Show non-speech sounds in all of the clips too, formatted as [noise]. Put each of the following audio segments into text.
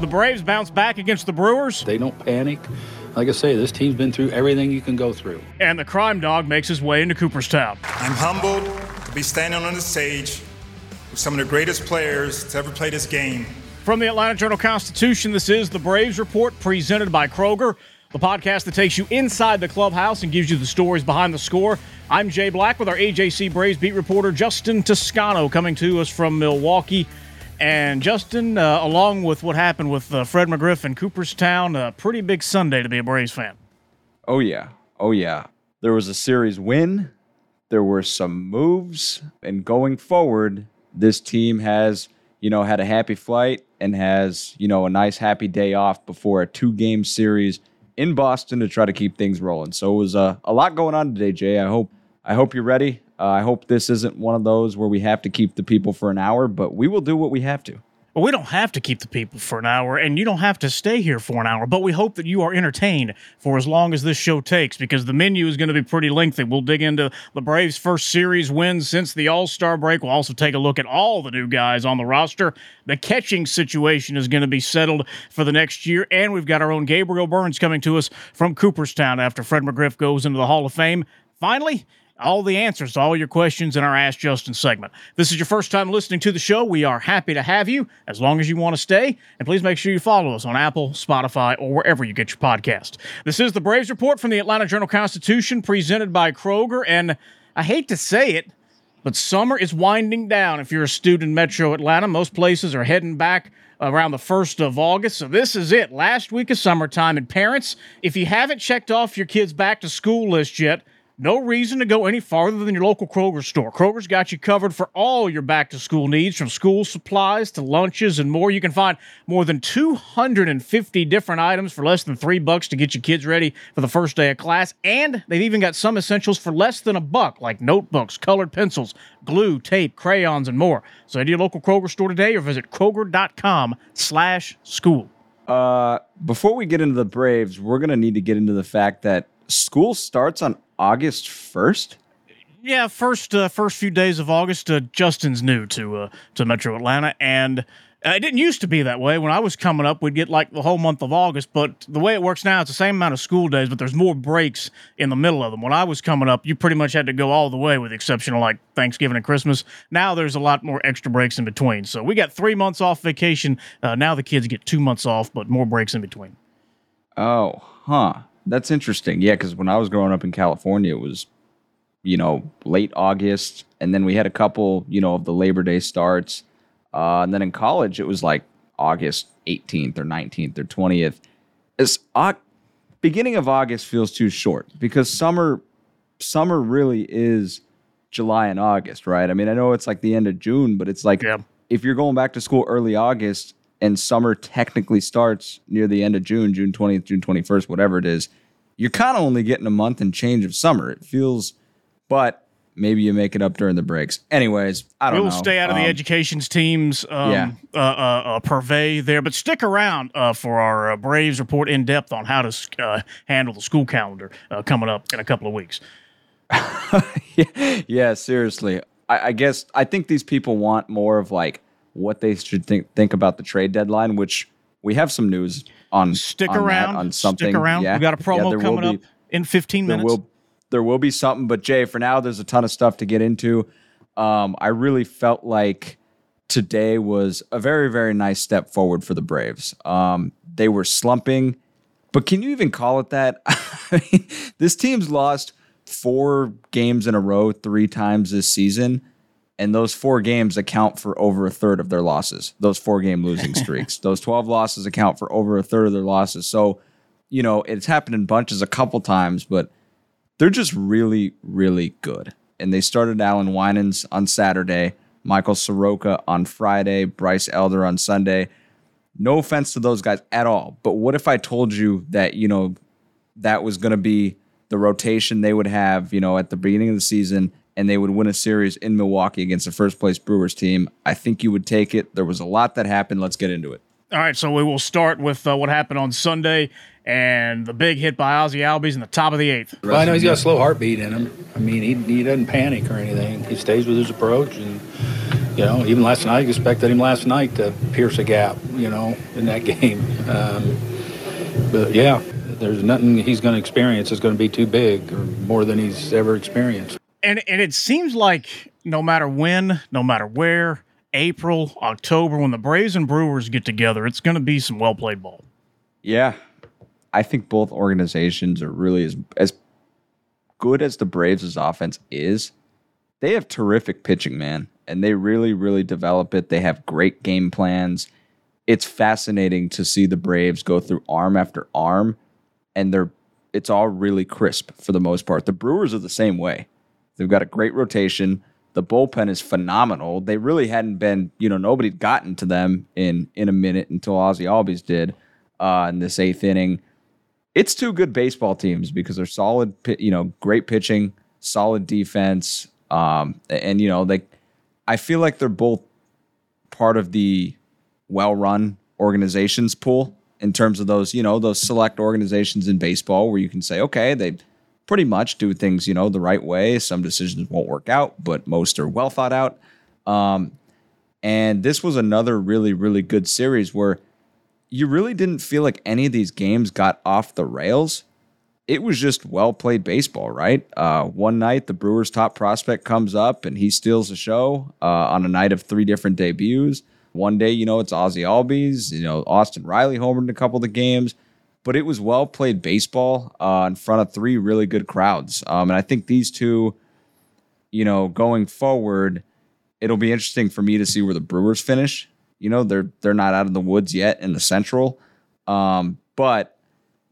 The Braves bounce back against the Brewers. They don't panic. Like I say, this team's been through everything you can go through. And the crime dog makes his way into Cooperstown. I'm humbled to be standing on the stage with some of the greatest players to ever play this game. From the Atlanta Journal Constitution, this is the Braves Report presented by Kroger, the podcast that takes you inside the clubhouse and gives you the stories behind the score. I'm Jay Black with our AJC Braves beat reporter Justin Toscano coming to us from Milwaukee. And Justin, uh, along with what happened with uh, Fred McGriff in Cooperstown, a pretty big Sunday to be a Braves fan. Oh, yeah. Oh, yeah. There was a series win, there were some moves, and going forward, this team has, you know, had a happy flight and has, you know, a nice happy day off before a two game series in Boston to try to keep things rolling. So it was uh, a lot going on today, Jay. I hope I hope you're ready. Uh, I hope this isn't one of those where we have to keep the people for an hour, but we will do what we have to. Well, we don't have to keep the people for an hour, and you don't have to stay here for an hour, but we hope that you are entertained for as long as this show takes because the menu is going to be pretty lengthy. We'll dig into the Braves' first series win since the All Star break. We'll also take a look at all the new guys on the roster. The catching situation is going to be settled for the next year, and we've got our own Gabriel Burns coming to us from Cooperstown after Fred McGriff goes into the Hall of Fame. Finally, all the answers to all your questions in our Ask Justin segment. This is your first time listening to the show. We are happy to have you as long as you want to stay. And please make sure you follow us on Apple, Spotify, or wherever you get your podcast. This is the Braves Report from the Atlanta Journal Constitution presented by Kroger. And I hate to say it, but summer is winding down if you're a student in Metro Atlanta. Most places are heading back around the 1st of August. So this is it, last week of summertime. And parents, if you haven't checked off your kids' back to school list yet, no reason to go any farther than your local Kroger store. Kroger's got you covered for all your back to school needs, from school supplies to lunches and more. You can find more than 250 different items for less than three bucks to get your kids ready for the first day of class. And they've even got some essentials for less than a buck, like notebooks, colored pencils, glue, tape, crayons, and more. So head to your local Kroger store today or visit Kroger.com slash school. Uh, before we get into the Braves, we're going to need to get into the fact that school starts on August 1st? Yeah, first uh, first few days of August. Uh, Justin's new to uh, to Metro Atlanta, and uh, it didn't used to be that way. When I was coming up, we'd get like the whole month of August, but the way it works now, it's the same amount of school days, but there's more breaks in the middle of them. When I was coming up, you pretty much had to go all the way, with the exception of like Thanksgiving and Christmas. Now there's a lot more extra breaks in between. So we got three months off vacation. Uh, now the kids get two months off, but more breaks in between. Oh, huh. That's interesting. Yeah, because when I was growing up in California, it was, you know, late August, and then we had a couple, you know, of the Labor Day starts, uh, and then in college it was like August 18th or 19th or 20th. It's uh, beginning of August feels too short because summer, summer really is July and August, right? I mean, I know it's like the end of June, but it's like yeah. if you're going back to school early August and summer technically starts near the end of June, June 20th, June 21st, whatever it is, you're kind of only getting a month and change of summer. It feels, but maybe you make it up during the breaks. Anyways, I don't we'll know. We'll stay out of um, the education's teams um, yeah. uh, uh, uh, purvey there, but stick around uh, for our uh, Braves report in depth on how to uh, handle the school calendar coming up in a couple of weeks. [laughs] yeah, yeah, seriously. I, I guess I think these people want more of like what they should think think about the trade deadline, which we have some news on. Stick on around on something. Stick around. Yeah. We got a promo yeah, coming be, up in 15 minutes. There will, there will be something, but Jay, for now, there's a ton of stuff to get into. Um, I really felt like today was a very, very nice step forward for the Braves. Um, they were slumping, but can you even call it that? [laughs] I mean, this team's lost four games in a row three times this season and those four games account for over a third of their losses. Those four game losing [laughs] streaks, those twelve losses account for over a third of their losses. So, you know, it's happened in bunches a couple times, but they're just really, really good. And they started Alan Winans on Saturday, Michael Soroka on Friday, Bryce Elder on Sunday. No offense to those guys at all, but what if I told you that you know that was going to be the rotation they would have, you know, at the beginning of the season? And they would win a series in Milwaukee against the first place Brewers team. I think you would take it. There was a lot that happened. Let's get into it. All right, so we will start with uh, what happened on Sunday and the big hit by Ozzie Albies in the top of the eighth. Well, I know he's got a slow heartbeat in him. I mean, he, he doesn't panic or anything. He stays with his approach, and You know, even last night, I expected him last night to pierce a gap, you know, in that [laughs] game. Um, but yeah, there's nothing he's going to experience is going to be too big or more than he's ever experienced. And and it seems like no matter when, no matter where, April, October, when the Braves and Brewers get together, it's going to be some well played ball. Yeah, I think both organizations are really as as good as the Braves' offense is. They have terrific pitching, man, and they really, really develop it. They have great game plans. It's fascinating to see the Braves go through arm after arm, and they're it's all really crisp for the most part. The Brewers are the same way. They've got a great rotation. The bullpen is phenomenal. They really hadn't been, you know, nobody'd gotten to them in in a minute until Ozzie Albies did uh, in this eighth inning. It's two good baseball teams because they're solid, you know, great pitching, solid defense, um, and you know they. I feel like they're both part of the well-run organizations pool in terms of those, you know, those select organizations in baseball where you can say, okay, they pretty much do things, you know, the right way. Some decisions won't work out, but most are well thought out. Um, and this was another really, really good series where you really didn't feel like any of these games got off the rails. It was just well played baseball, right? Uh, one night, the Brewers' top prospect comes up and he steals the show uh, on a night of three different debuts. One day, you know, it's Ozzie Albies. You know, Austin Riley homered in a couple of the games but it was well played baseball uh, in front of three really good crowds. Um, and I think these two, you know, going forward, it'll be interesting for me to see where the Brewers finish. You know, they're they're not out of the woods yet in the Central, um, but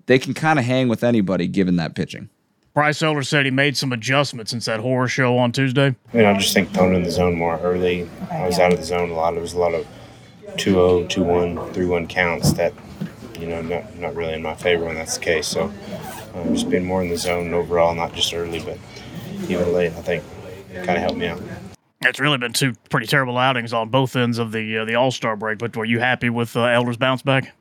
they can kind of hang with anybody given that pitching. Bryce Elder said he made some adjustments since that horror show on Tuesday. I mean, I just think throwing in the zone more early. I was out of the zone a lot. There was a lot of 2-0, 2-1, 3-1 counts that you know, not, not really in my favor when that's the case. So um, just being more in the zone overall, not just early, but even late, I think kind of helped me out. It's really been two pretty terrible outings on both ends of the uh, the All Star break. But were you happy with uh, Elder's bounce back?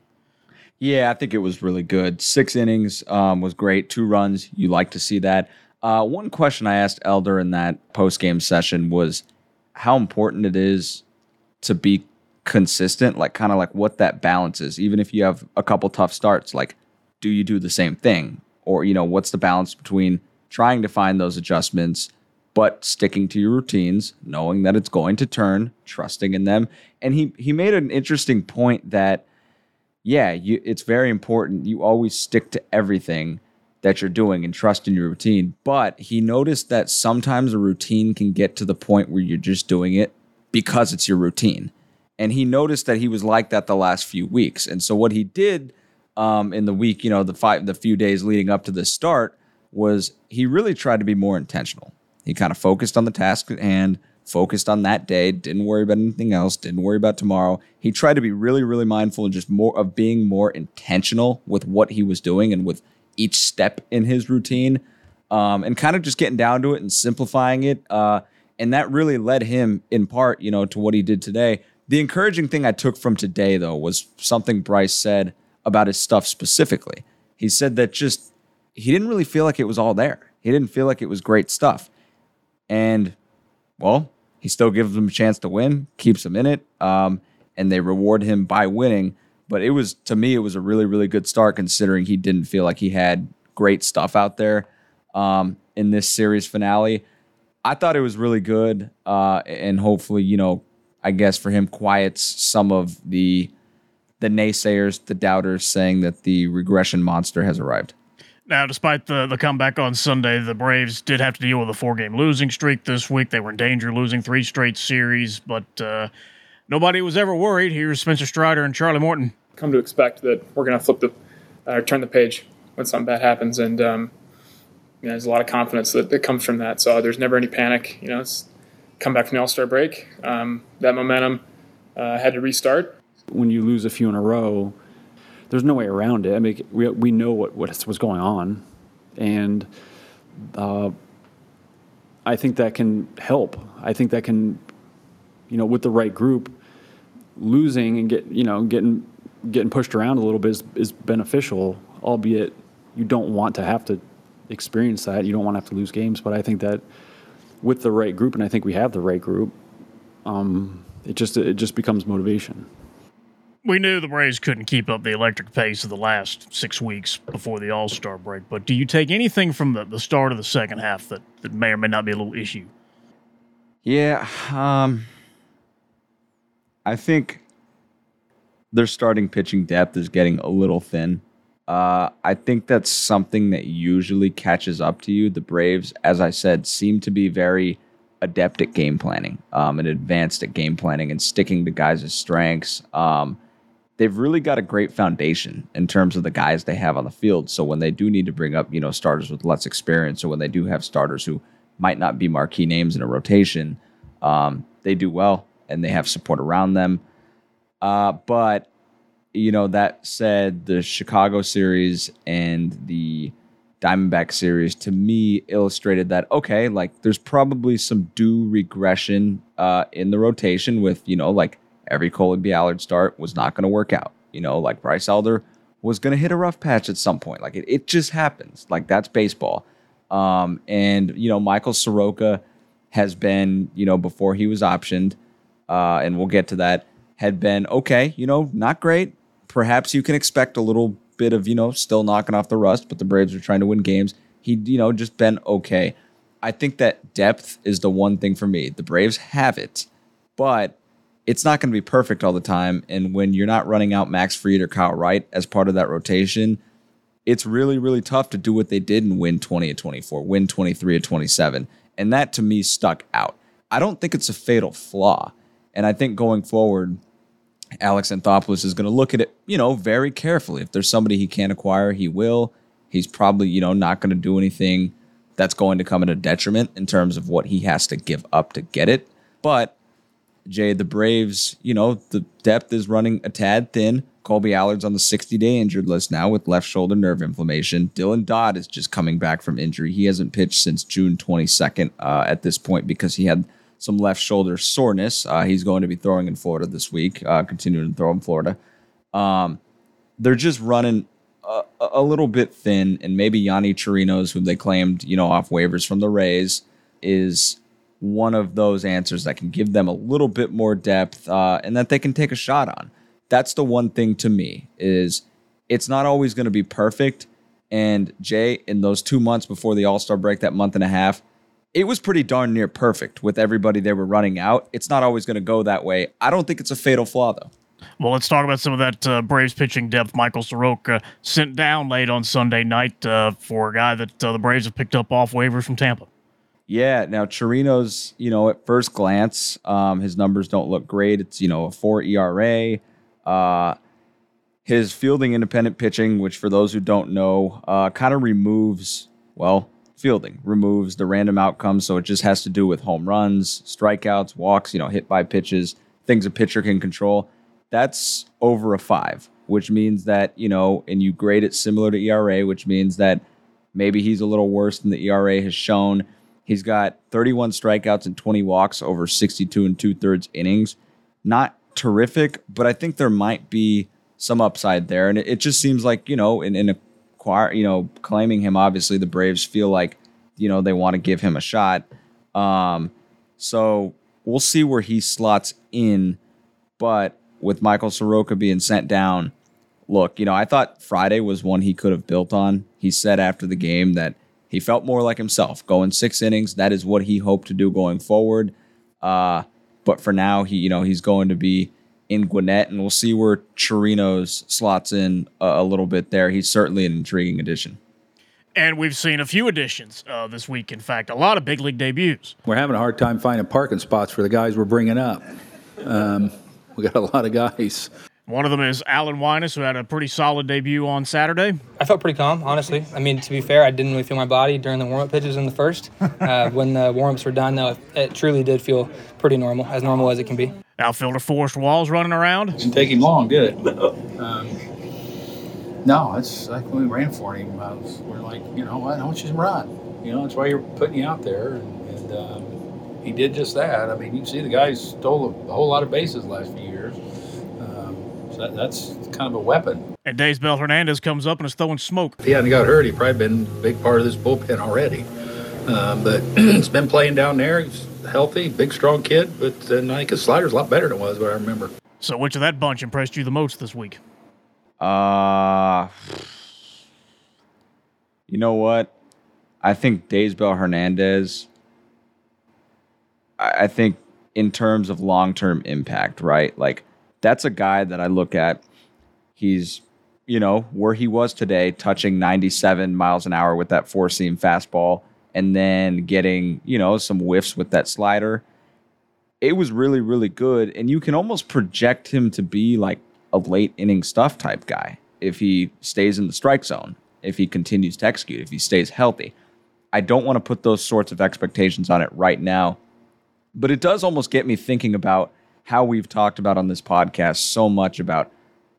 Yeah, I think it was really good. Six innings um, was great. Two runs. You like to see that. Uh, one question I asked Elder in that post game session was how important it is to be consistent, like kind of like what that balance is. Even if you have a couple tough starts, like do you do the same thing? Or, you know, what's the balance between trying to find those adjustments, but sticking to your routines, knowing that it's going to turn, trusting in them. And he he made an interesting point that, yeah, you it's very important. You always stick to everything that you're doing and trust in your routine. But he noticed that sometimes a routine can get to the point where you're just doing it because it's your routine and he noticed that he was like that the last few weeks. And so what he did um, in the week, you know, the five, the few days leading up to the start, was he really tried to be more intentional. He kind of focused on the task at hand, focused on that day, didn't worry about anything else, didn't worry about tomorrow. He tried to be really, really mindful and just more of being more intentional with what he was doing and with each step in his routine, um, and kind of just getting down to it and simplifying it. Uh, and that really led him, in part, you know, to what he did today the encouraging thing I took from today, though, was something Bryce said about his stuff specifically. He said that just he didn't really feel like it was all there. He didn't feel like it was great stuff. And, well, he still gives them a chance to win, keeps them in it, um, and they reward him by winning. But it was, to me, it was a really, really good start considering he didn't feel like he had great stuff out there um, in this series finale. I thought it was really good, uh, and hopefully, you know, I guess for him quiets some of the the naysayers, the doubters saying that the regression monster has arrived. Now, despite the, the comeback on Sunday, the Braves did have to deal with a four game losing streak this week. They were in danger losing three straight series, but uh, nobody was ever worried. Here's Spencer Strider and Charlie Morton. Come to expect that we're going to flip the, uh, turn the page when something bad happens, and um, you know, there's a lot of confidence that, that comes from that. So there's never any panic. You know, it's come back from the All Star break. Um, that momentum uh, had to restart. When you lose a few in a row, there's no way around it. I mean, we, we know what what was going on, and uh, I think that can help. I think that can, you know, with the right group, losing and get you know getting getting pushed around a little bit is, is beneficial, albeit you don't want to have to experience that. You don't want to have to lose games, but I think that with the right group, and I think we have the right group, um, it just it just becomes motivation. We knew the Braves couldn't keep up the electric pace of the last six weeks before the All Star break, but do you take anything from the, the start of the second half that, that may or may not be a little issue? Yeah, um, I think their starting pitching depth is getting a little thin. Uh, I think that's something that usually catches up to you. The Braves, as I said, seem to be very adept at game planning um, and advanced at game planning and sticking to guys' strengths. Um, they've really got a great foundation in terms of the guys they have on the field. So when they do need to bring up, you know, starters with less experience, or when they do have starters who might not be marquee names in a rotation, um, they do well and they have support around them. Uh, but you know, that said, the Chicago series and the Diamondback series to me illustrated that okay, like there's probably some due regression uh, in the rotation with you know like every Kolby Allard start was not going to work out. You know, like Bryce Elder was going to hit a rough patch at some point. Like it, it just happens. Like that's baseball. Um, and you know, Michael Soroka has been you know before he was optioned, uh, and we'll get to that. Had been okay, you know, not great. Perhaps you can expect a little bit of, you know, still knocking off the rust, but the Braves are trying to win games. He, you know, just been okay. I think that depth is the one thing for me. The Braves have it, but it's not going to be perfect all the time. And when you're not running out Max Fried or Kyle Wright as part of that rotation, it's really, really tough to do what they did and win 20 at 24, win 23 at 27. And that to me stuck out. I don't think it's a fatal flaw. And I think going forward, Alex Anthopoulos is going to look at it, you know, very carefully. If there's somebody he can't acquire, he will. He's probably, you know, not going to do anything that's going to come at a detriment in terms of what he has to give up to get it. But Jay, the Braves, you know, the depth is running a tad thin. Kolby Allard's on the 60 day injured list now with left shoulder nerve inflammation. Dylan Dodd is just coming back from injury. He hasn't pitched since June 22nd uh, at this point because he had some left shoulder soreness. Uh, he's going to be throwing in Florida this week, uh, continuing to throw in Florida. Um, they're just running a, a, little bit thin, and maybe Yonny Chirinos, who they claimed, you know, off waivers from the Rays, is one of those answers that can give them a little bit more depth uh, and that they can take a shot on. That's the one thing to me is it's not always going to be perfect. And Jay, in those two months before the All Star break, that month and a half, it was pretty darn near perfect with everybody they were running out. It's not always going to go that way. I don't think it's a fatal flaw, though. Well, let's talk about some of that uh, Braves pitching depth. Michael Soroka sent down late on Sunday night uh, for a guy that uh, the Braves have picked up off waivers from Tampa. Yeah, now Chirinos, you know, at first glance, um, his numbers don't look great. It's you know a four ERA. Uh, his fielding independent pitching, which for those who don't know, uh, kind of removes well fielding, removes the random outcomes. So it just has to do with home runs, strikeouts, walks, you know, hit by pitches, things a pitcher can control. That's over a five, which means that, you know, and you grade it similar to ERA, which means that maybe he's a little worse than the ERA has shown. He's got 31 strikeouts and 20 walks over 62 and two thirds innings. Not terrific, but I think there might be some upside there. And it, just seems like, you know, in, in a acquire, you know, claiming him. Obviously, the Braves feel like, you know, they want to give him a shot. Um, so we'll see where he slots in. But with Michael Soroka being sent down, look, you know, I thought Friday was one he could have built on. He said after the game that he felt more like himself, going six innings. That is what he hoped to do going forward. Uh, but for now, he, you know, he's going to be in Gwinnett, and we'll see where Chirinos slots in a, a, little bit there. He's certainly an intriguing addition. And we've seen a few additions uh, this week. In fact, a lot of big league debuts. We're having a hard time finding parking spots for the guys we're bringing up. Um, we got a lot of guys. One of them is Alan Winans, who had a pretty solid debut on Saturday. I felt pretty calm, honestly. I mean, to be fair, I didn't really feel my body during the warm-up pitches in the first. [laughs] Uh, when the warm-ups were done, though, it, it truly did feel pretty normal, as normal as it can be. Outfielder Forrest Wall's running around. Didn't take him long, did it? Um, no, it's like when we ran for him. Was, we're like, you know what? I want you to run? You know, that's why you're putting you out there. And, and um, he did just that. I mean, you can see the guys stole a, a whole lot of bases last few years. So that, that's kind of a weapon. And Daysbel Hernandez comes up and is throwing smoke. If he hadn't got hurt, he'd probably been a big part of this bullpen already. Uh, but [clears throat] he's been playing down there. He's healthy, big, strong kid. But uh, I think his slider's a lot better than it was, what I remember. So, which of that bunch impressed you the most this week? Uh, you know what? I think Daysbel Hernandez. I, I think in terms of long term impact, right? Like that's a guy that I look at. He's, you know, where he was today, touching 97 miles an hour with that four seam fastball, and then getting, you know, some whiffs with that slider. It was really, really good. And you can almost project him to be like a late inning stuff type guy if he stays in the strike zone, if he continues to execute, if he stays healthy. I don't want to put those sorts of expectations on it right now, but it does almost get me thinking about how we've talked about on this podcast so much about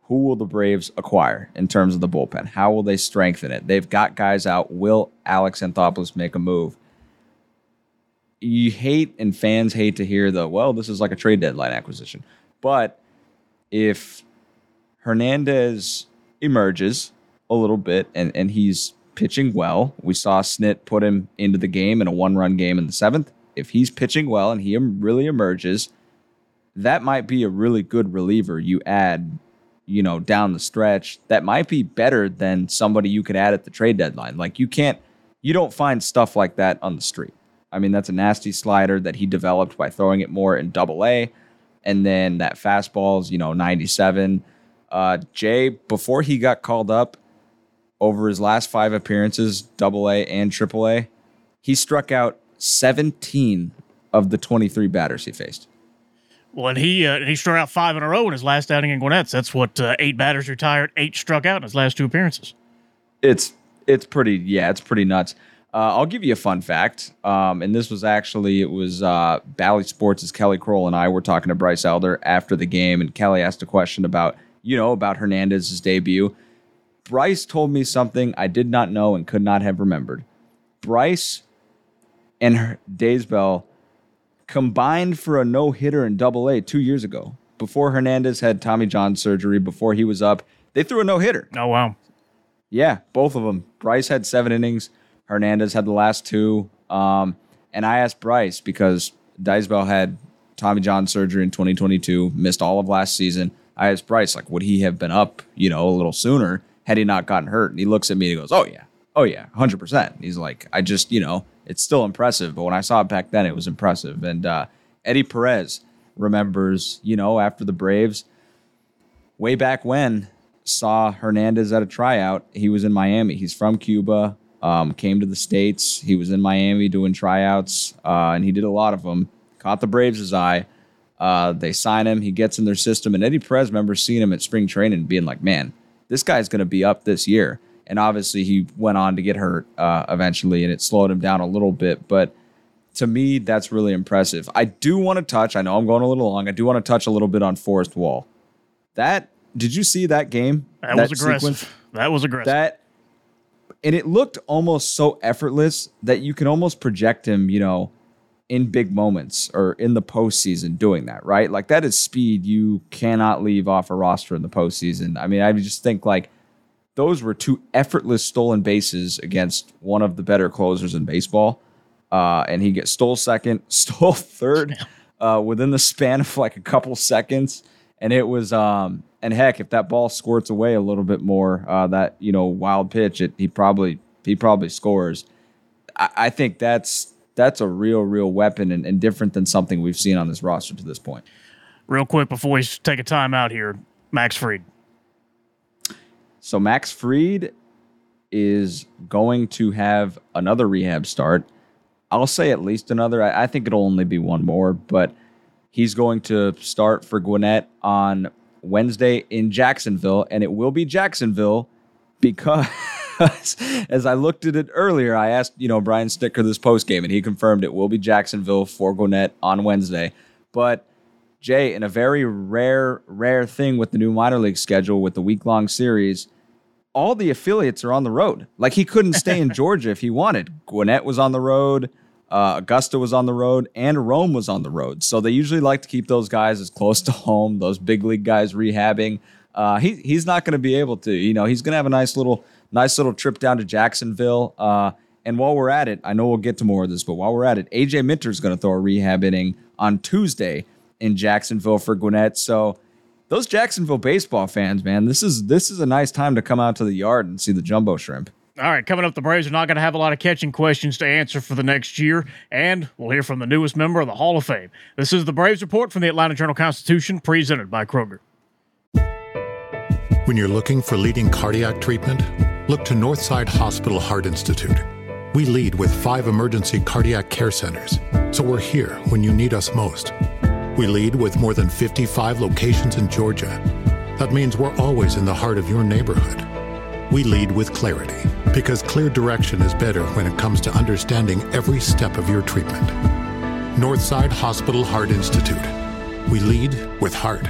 who will the Braves acquire in terms of the bullpen? How will they strengthen it? They've got guys out. Will Alex Anthopoulos make a move? You hate and fans hate to hear the, well, this is like a trade deadline acquisition. But if Hernandez emerges a little bit and, and he's pitching well, we saw Snit put him into the game in a one run game in the seventh. If he's pitching well and he really emerges, that might be a really good reliever you add, you know, down the stretch. That might be better than somebody you could add at the trade deadline. Like you can't, you don't find stuff like that on the street. I mean, that's a nasty slider that he developed by throwing it more in double A. And then that fastball's, you know, 97. Uh, Jay, before he got called up over his last five appearances, double A and triple A, he struck out 17 of the 23 batters he faced. Well, he uh, he struck out five in a row in his last outing in Gwinnett's. That's what uh, eight batters retired, eight struck out in his last two appearances. It's it's pretty yeah, it's pretty nuts. Uh, I'll give you a fun fact, um, and this was actually it was uh, Bally Sports' Kelly Crull and I were talking to Bryce Elder after the game, and Kelly asked a question about you know about Hernandez's debut. Bryce told me something I did not know and could not have remembered. Bryce and Daysbel combined for a no hitter in double A two years ago. Before Hernandez had Tommy John surgery, before he was up, they threw a no hitter. Oh, wow. Yeah, both of them. Bryce had seven innings. Hernandez had the last two. Um, and I asked Bryce because Daysbel had Tommy John surgery in 2022, missed all of last season. I asked Bryce, like, would he have been up, you know, a little sooner had he not gotten hurt? And he looks at me and he goes, oh, yeah. Oh, yeah, 100%. He's like, I just, you know, it's still impressive. But when I saw it back then, it was impressive. And uh, Eddie Perez remembers, you know, after the Braves, way back when, saw Hernandez at a tryout. He was in Miami. He's from Cuba, um, came to the States. He was in Miami doing tryouts, uh, and he did a lot of them. Caught the Braves' eye. Uh, they sign him. He gets in their system. And Eddie Perez remembers seeing him at spring training being like, man, this guy's going to be up this year and obviously he went on to get hurt uh, eventually, and it slowed him down a little bit. But to me, that's really impressive. I do want to touch. I know I'm going a little long. I do want to touch a little bit on Forrest Wall. That did you see that game? That, that was aggressive. Sequence? That was aggressive. That and it looked almost so effortless that you can almost project him, you know, in big moments or in the postseason doing that, right? Like that is speed you cannot leave off a roster in the postseason. I mean, I just think like those were two effortless stolen bases against one of the better closers in baseball. Uh, and he stole second, [laughs] stole third uh, within the span of like a couple seconds. And it was, um, and heck, if that ball squirts away a little bit more, uh, that you know wild pitch, it, he probably he probably scores. I, I think that's that's a real real weapon and, and different than something we've seen on this roster to this point. Real quick before we take a time out here, Max Fried. So Max Fried is going to have another rehab start. I'll say at least another. I, I, think it'll only be one more, but he's going to start for Gwinnett on Wednesday in Jacksonville, and it will be Jacksonville because. [laughs] as I looked at it earlier, I asked, you know, Brian Snitker this post game, and he confirmed it will be Jacksonville for Gwinnett on Wednesday. But Jay, in a very rare, rare thing with the new minor league schedule with the week long series, all the affiliates are on the road. Like he couldn't stay in [laughs] Georgia if he wanted. Gwinnett was on the road, uh, Augusta was on the road, and Rome was on the road. So they usually like to keep those guys as close to home. Those big league guys rehabbing. Uh, he he's not going to be able to. You know, he's going to have a nice little nice little trip down to Jacksonville. Uh, And while we're at it, I know we'll get to more of this, but while we're at it, AJ Minter's going to throw a rehab inning on Tuesday in Jacksonville for Gwinnett. So those Jacksonville baseball fans, man, this is this is a nice time to come out to the yard and see the jumbo shrimp. All right, coming up, the Braves are not going to have a lot of catching questions to answer for the next year, and we'll hear from the newest member of the Hall of Fame. This is the Braves Report from the Atlanta Journal Constitution, presented by Kroger. When you're looking for leading cardiac treatment, look to Northside Hospital Heart Institute. We lead with five emergency cardiac care centers, so we're here when you need us most. We lead with more than 55 locations in Georgia. That means we're always in the heart of your neighborhood. We lead with clarity because clear direction is better when it comes to understanding every step of your treatment. Northside Hospital Heart Institute. We lead with heart.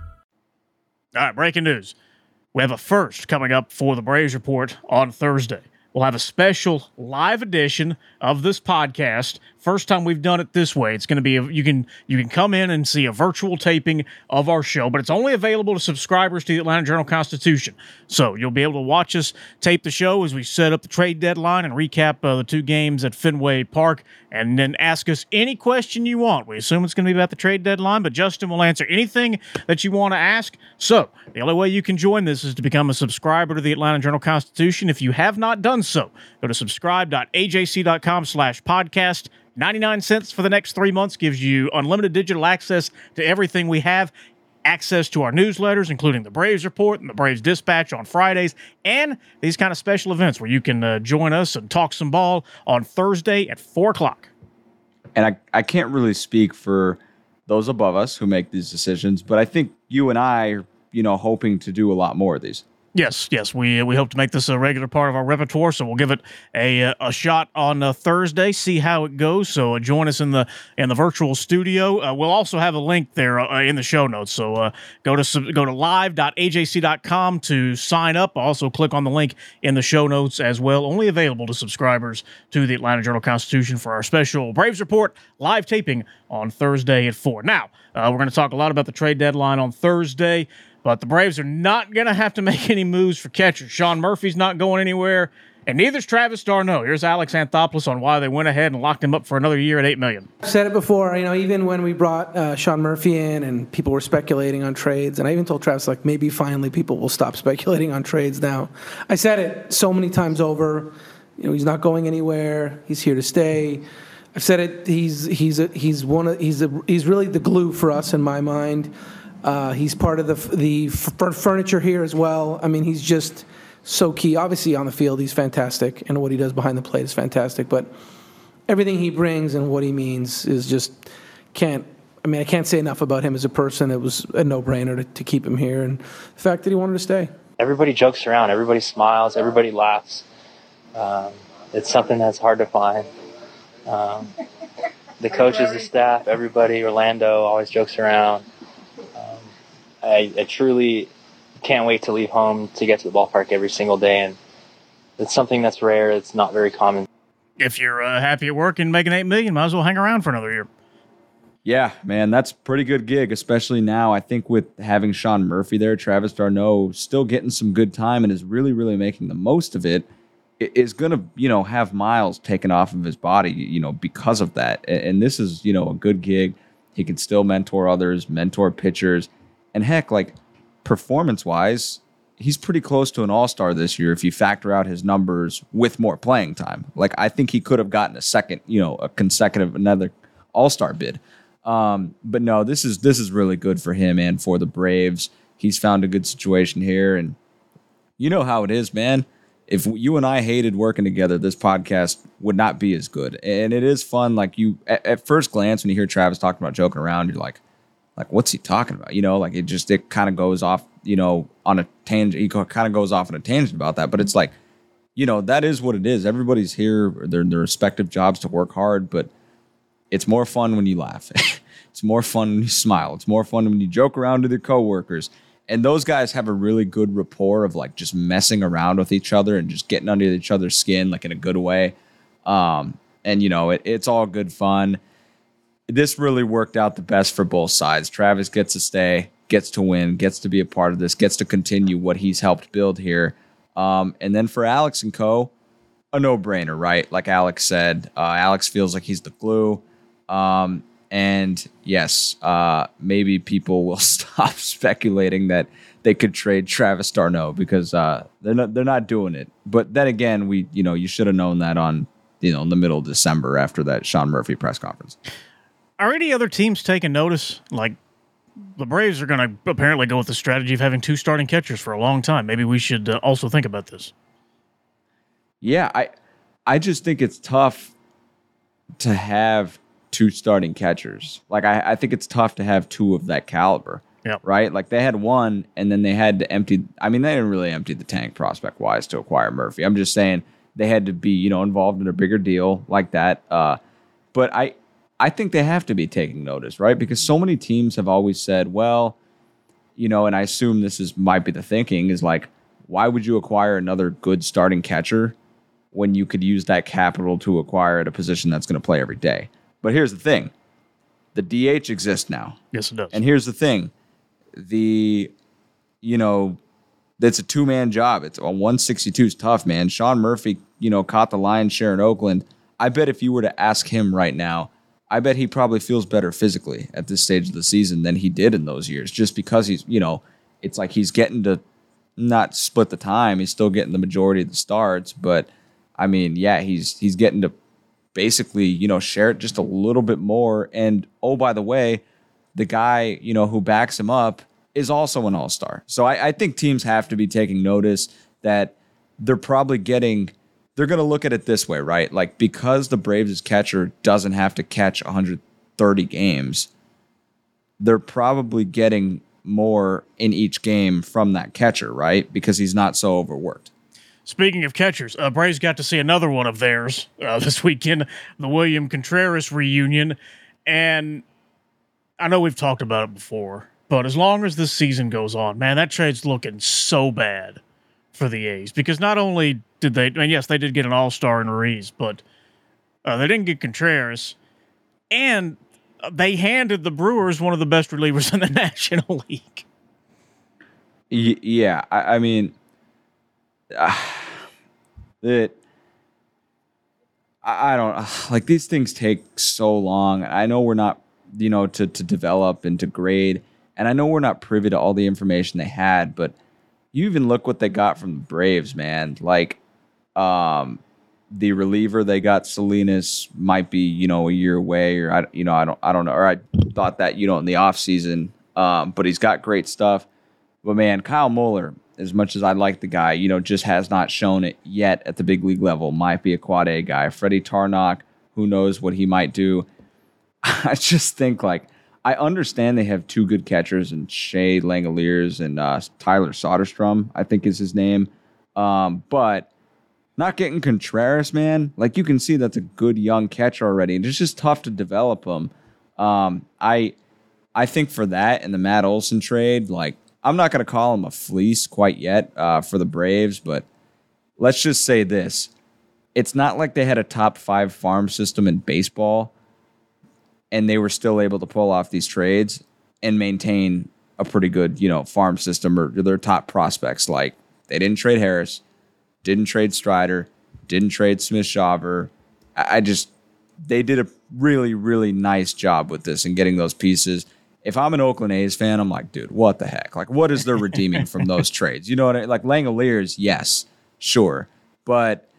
All right, breaking news. We have a first coming up for the Braves Report on Thursday. We'll have a special live edition of this podcast. First time we've done it this way. It's going to be a, you can you can come in and see a virtual taping of our show, but it's only available to subscribers to the Atlanta Journal Constitution. So you'll be able to watch us tape the show as we set up the trade deadline and recap uh, the two games at Fenway Park, and then ask us any question you want. We assume it's going to be about the trade deadline, but Justin will answer anything that you want to ask. So the only way you can join this is to become a subscriber to the Atlanta Journal Constitution. If you have not done so, go to subscribe.ajc.com slash podcast. 99 cents for the next three months gives you unlimited digital access to everything we have, access to our newsletters, including the Braves Report and the Braves Dispatch on Fridays, and these kind of special events where you can uh, join us and talk some ball on Thursday at 4 o'clock. And I, I can't really speak for those above us who make these decisions, but I think you and I are, you know, hoping to do a lot more of these. Yes, yes, we we hope to make this a regular part of our repertoire. So we'll give it a uh, a shot on uh, Thursday, see how it goes. So uh, join us in the in the virtual studio. Uh, we'll also have a link there uh, in the show notes. So uh, go to go to live.ajc.com to sign up. Also click on the link in the show notes as well. Only available to subscribers to the Atlanta Journal Constitution for our special Braves report live taping on Thursday at four. Now we're going to talk a lot about the trade deadline on Thursday. But the Braves are not going to have to make any moves for catcher. Sean Murphy's not going anywhere, and neither's Travis d'Arnaud. Here's Alex Anthopoulos on why they went ahead and locked him up for another year at eight million. I've said it before, you know, even when we brought uh, Sean Murphy in and people were speculating on trades, and I even told Travis like maybe finally people will stop speculating on trades now. I said it so many times over. You know, he's not going anywhere. He's here to stay. I've said it. He's he's a, he's one of he's a, he's really the glue for us in my mind. Uh, he's part of the the f- furniture here as well. I mean, he's just so key. Obviously, on the field, he's fantastic, and what he does behind the plate is fantastic. But everything he brings and what he means is just can't. I mean, I can't say enough about him as a person. It was a no-brainer to, to keep him here, and the fact that he wanted to stay. Everybody jokes around. Everybody smiles. Everybody laughs. Um, it's something that's hard to find. Um, the coaches, the staff, everybody, Orlando always jokes around. I, I truly can't wait to leave home to get to the ballpark every single day, and it's something that's rare. It's not very common. If you're uh, happy at work and making eight million, might as well hang around for another year. Yeah, man, that's pretty good gig, especially now. I think with having Sean Murphy there, Travis d'Arnaud still getting some good time and is really, really making the most of it. Is going to, you know, have miles taken off of his body, you know, because of that. And this is, you know, a good gig. He can still mentor others, mentor pitchers and heck, like performance wise, he's pretty close to an all star this year if you factor out his numbers with more playing time. Like I think he could have gotten a second, you know, a consecutive another all star bid. Um, but no, this is this is really good for him and for the Braves. He's found a good situation here, and you know how it is, man. If you and I hated working together, this podcast would not be as good. And it is fun. Like you, at, at first glance, when you hear Travis talking about joking around, you're like, like what's he talking about you know like it just it kind of goes off you know on a tangent he kind of goes off on a tangent about that but it's like you know, that is what it is. Everybody's here, they're in their respective jobs to work hard, but it's more fun when you laugh. [laughs] it's more fun when you smile. It's more fun when you joke around with your coworkers. And those guys have a really good rapport of like just messing around with each other and just getting under each other's skin, like in a good way. Um, and you know, it, it's all good fun. This really worked out the best for both sides. Travis gets to stay, gets to win, gets to be a part of this, gets to continue what he's helped build here. Um, and then for Alex and Co., a no brainer, right? Like Alex said, uh, Alex feels like he's the glue. Um, and yes, uh, maybe people will [laughs] stop speculating that they could trade Travis d'Arnaud because uh, they're not they're not doing it. But then again, we you know you should have known that on you know in the middle of December after that Sean Murphy press conference. Are any other teams taking notice? Like the Braves are going to apparently go with the strategy of having two starting catchers for a long time. Maybe we should uh, also think about this. Yeah, I I just think it's tough to have two starting catchers. Like I, I think it's tough to have two of that caliber. Yeah. Right? Like they had one and then they had to empty I mean, they didn't really empty the tank prospect wise to acquire Murphy. I'm just saying they had to be, you know, involved in a bigger deal like that. Uh, but I I think they have to be taking notice, right? Because so many teams have always said, well, you know, and I assume this is might be the thinking is like, why would you acquire another good starting catcher when you could use that capital to acquire at a position that's going to play every day? But here's the thing: the DH exists now. Yes, it does. And here's the thing: the you know, it's a two man job. It's a 162 is tough, man. Sean Murphy, you know, caught the lion's share in Oakland. I bet if you were to ask him right now, I bet he probably feels better physically at this stage of the season than he did in those years, just because he's, you know, it's like he's getting to not split the time. He's still getting the majority of the starts, but I mean, yeah, he's he's getting to basically, you know, share it just a little bit more. And oh, by the way, the guy, you know, who backs him up is also an all-star. So I, I think teams have to be taking notice that they're probably getting they're going to look at it this way, right? Like because the Braves' catcher doesn't have to catch 130 games, they're probably getting more in each game from that catcher, right? Because he's not so overworked. Speaking of catchers, uh, Braves got to see another one of theirs uh, [laughs] this weekend, the William Contreras reunion. And I know we've talked about it before, but as long as this season goes on, man, that trade's looking so bad for the A's because not only did they, and yes, they did get an all star in Ruiz, but uh, they didn't get Contreras. And they handed the Brewers one of the best relievers in the [laughs] National League. Y- yeah, I, I mean, uh, it. I, I don't uh, like these things take so long. I know we're not, you know, to to develop and to grade, and I know we're not privy to all the information they had, but you even look what they got from the Braves, man. Like, um, the reliever they got Salinas might be you know a year away, or I you know I don't I don't know, or I thought that you know in the off season, um, but he's got great stuff. But man, Kyle Muller, as much as I like the guy, you know, just has not shown it yet at the big league level. Might be a quad A guy. Freddy Tarnok, who knows what he might do. [laughs] I just think like I understand they have two good catchers and Shea Langeliers and uh, Tyler Soderstrom, I think is his name. Um, but not getting Contreras, man, like you can see that's a good young catcher already, and it's just tough to develop him. Um, I I think for that and the Matt Olson trade, like I'm not gonna call him a fleece quite yet uh, for the Braves, but let's just say this: it's not like they had a top five farm system in baseball, and they were still able to pull off these trades and maintain a pretty good, you know, farm system or their top prospects. Like they didn't trade Harris, didn't trade Strider, didn't trade Smith Shawver. I, I just they did a really, really nice job with this and getting those pieces. If I'm an Oakland A's fan, I'm like, dude, what the heck? Like, what is there redeeming from those [laughs] trades? You know what I mean? like? Langeliers, yes, sure, but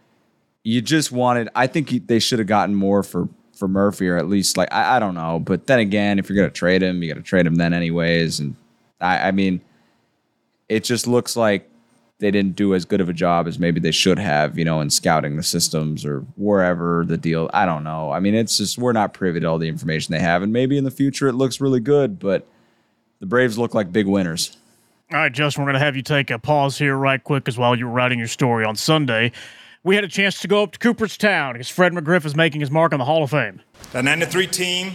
you just wanted. I think they should have gotten more for for Murphy, or at least like I, I don't know. But then again, if you're gonna trade him, you got to trade him then anyways. And I, I mean, it just looks like they didn't do as good of a job as maybe they should have, you know, in scouting the systems or wherever the deal. I don't know. I mean, it's just we're not privy to all the information they have, and maybe in the future it looks really good, but the Braves look like big winners. All right, Justin, we're going to have you take a pause here right quick because while you were writing your story on Sunday, we had a chance to go up to Cooperstown because Fred McGriff is making his mark on the Hall of Fame. That 93 team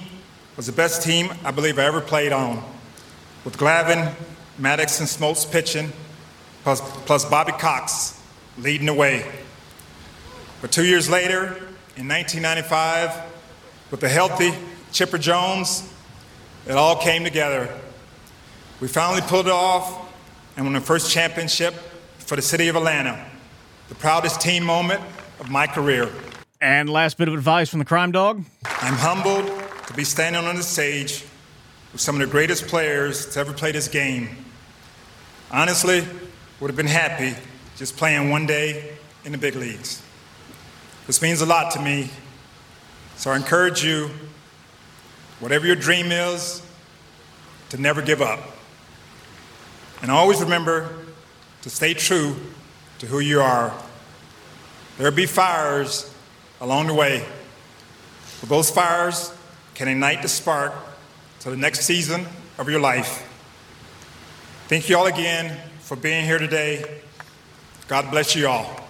was the best team I believe I ever played on, with Glavine, Maddux, and Smoltz pitching, plus, plus Bobby Cox leading the way. But two years later, in 1995, with the healthy Chipper Jones, it all came together. We finally pulled it off and won the first championship for the city of Atlanta, the proudest team moment of my career. And last bit of advice from the crime dog. I'm humbled to be standing on the stage with some of the greatest players to ever play this game. Honestly, would have been happy just playing one day in the big leagues. This means a lot to me, so I encourage you, whatever your dream is, to never give up. And always remember to stay true to who you are. There'll be fires along the way, but those fires can ignite the spark to the next season of your life. Thank you all again for being here today. God bless you all.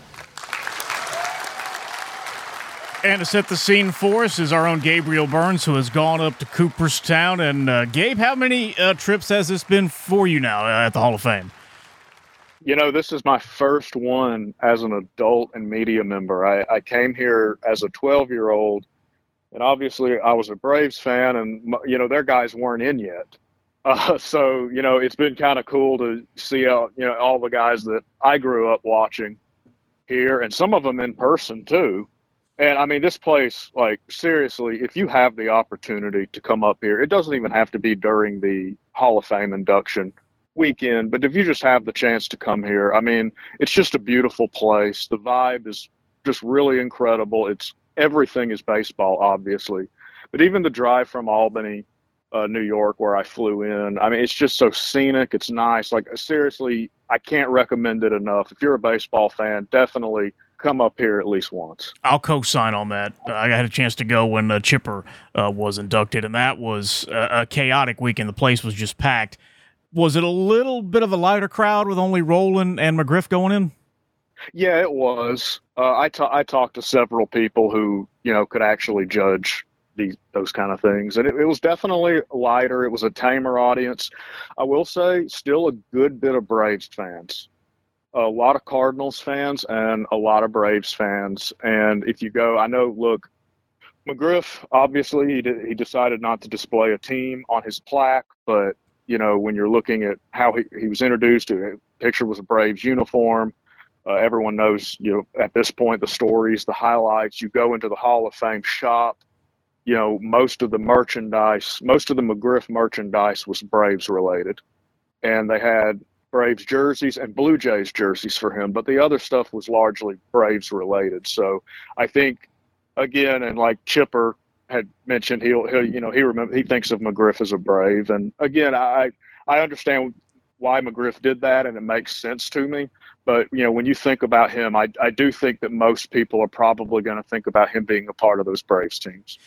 And to set the scene for us is our own Gabriel Burns, who has gone up to Cooperstown. And uh, Gabe, how many uh, trips has this been for you now uh, at the Hall of Fame? You know, this is my first one as an adult and media member. I, I came here as a 12 year old, and obviously I was a Braves fan, and, you know, their guys weren't in yet. [laughs] Uh, so, you know, it's been kind of cool to see, uh, you know, all the guys that I grew up watching here, and some of them in person too. And I mean, this place, like, seriously, if you have the opportunity to come up here, it doesn't even have to be during the Hall of Fame induction weekend, but if you just have the chance to come here, I mean, it's just a beautiful place. The vibe is just really incredible. It's everything is baseball, obviously, but even the drive from Albany, uh, New York, where I flew in, I mean, it's just so scenic. It's nice. Like, seriously, I can't recommend it enough. If you're a baseball fan, definitely come up here at least once. I'll co-sign on that. I had a chance to go when uh, Chipper uh, was inducted, and that was a, a chaotic weekend. The place was just packed. Was it a little bit of a lighter crowd with only Rolen and McGriff going in? Yeah, it was. Uh, I ta- I talked to several people who you know could actually judge these those kind of things, and it, it was definitely lighter. It was a tamer audience. I will say, still a good bit of Braves fans a lot of Cardinals fans and a lot of Braves fans. And if you go, I know, look, McGriff, obviously, he, did, he decided not to display a team on his plaque, but, you know, when you're looking at how he, he was introduced, a picture was a Braves uniform. Uh, everyone knows, you know, at this point, the stories, the highlights. You go into the Hall of Fame shop, you know, most of the merchandise, most of the McGriff merchandise was Braves related. And they had Braves jerseys and Blue Jays jerseys for him, but the other stuff was largely Braves related. So I think again, and like Chipper had mentioned, he'll, he'll you know he remember he thinks of McGriff as a Brave, and again, I I understand why McGriff did that, and it makes sense to me. But you know, when you think about him, I I do think that most people are probably going to think about him being a part of those Braves teams.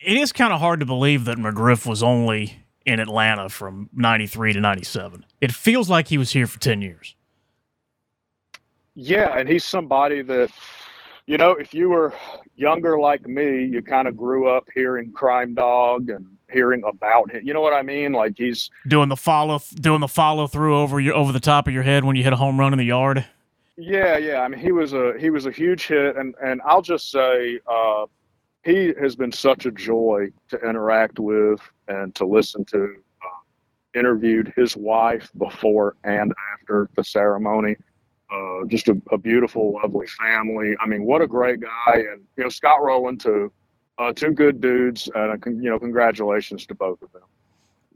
It is kind of hard to believe that McGriff was only in Atlanta from 93 to 97. It feels like he was here for 10 years. Yeah, and he's somebody that, you know, if you were younger like me, you kind of grew up hearing Crime Dog and hearing about him. You know what I mean? Like he's doing the follow doing the follow through over your over the top of your head when you hit a home run in the yard. Yeah, yeah. I mean, he was a he was a huge hit, and and I'll just say, uh, he has been such a joy to interact with and to listen to. Uh, interviewed his wife before and after the ceremony. Uh, just a, a, beautiful, lovely family. I mean, what a great guy, and you know Scott Rolen too. Uh, two good dudes, and you know, congratulations to both of them.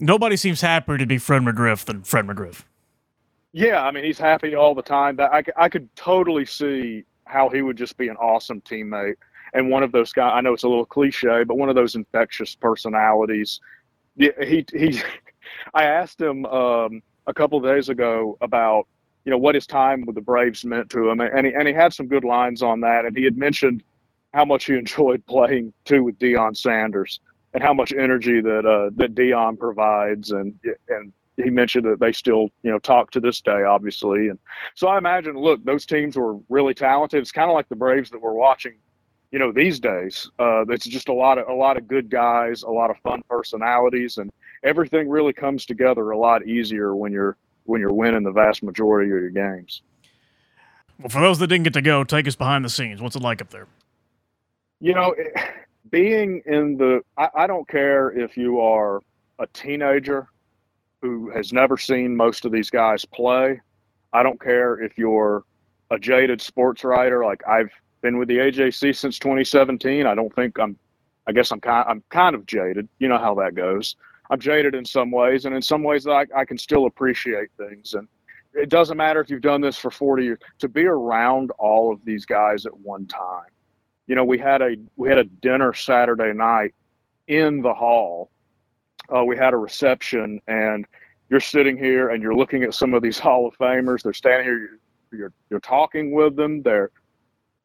Nobody seems happier to be Fred McGriff than Fred McGriff. Yeah, I mean, he's happy all the time. That I, I could totally see how he would just be an awesome teammate and one of those guys. I know it's a little cliche, but one of those infectious personalities. He he. [laughs] I asked him um, a couple of days ago about you know what his time with the Braves meant to him, and he and he had some good lines on that, and he had mentioned how much he [laughs] enjoyed playing too with Deion Sanders and how much energy that uh, that Deion provides, and and he mentioned that they still you know talk to this day, obviously, and so I imagine, look, those teams were really talented. It's kind of like the Braves that we're watching, you know, these days. Uh, it's just a lot of a lot of good guys, a lot of fun personalities, and everything really comes together a lot easier when you're when you're winning the vast majority of your games. Well, for those that didn't get to go, take us behind the scenes. What's it like up there? You know, being in the, I, I don't care if you are a teenager who has never seen most of these guys play. I don't care if you're a jaded sports writer. Like I've been with the AJC since 2017. I don't think I'm. I guess I'm kind. I'm kind of jaded. You know how that goes. I'm jaded in some ways, and in some ways, I, I can still appreciate things. And it doesn't matter if you've done this for 40 years. To be around all of these guys at one time, you know, we had a we had a dinner Saturday night in the hall. Uh, we had a reception, and you're sitting here and you're looking at some of these [laughs] Hall of Famers. They're standing here, you're, you're you're talking with them. They're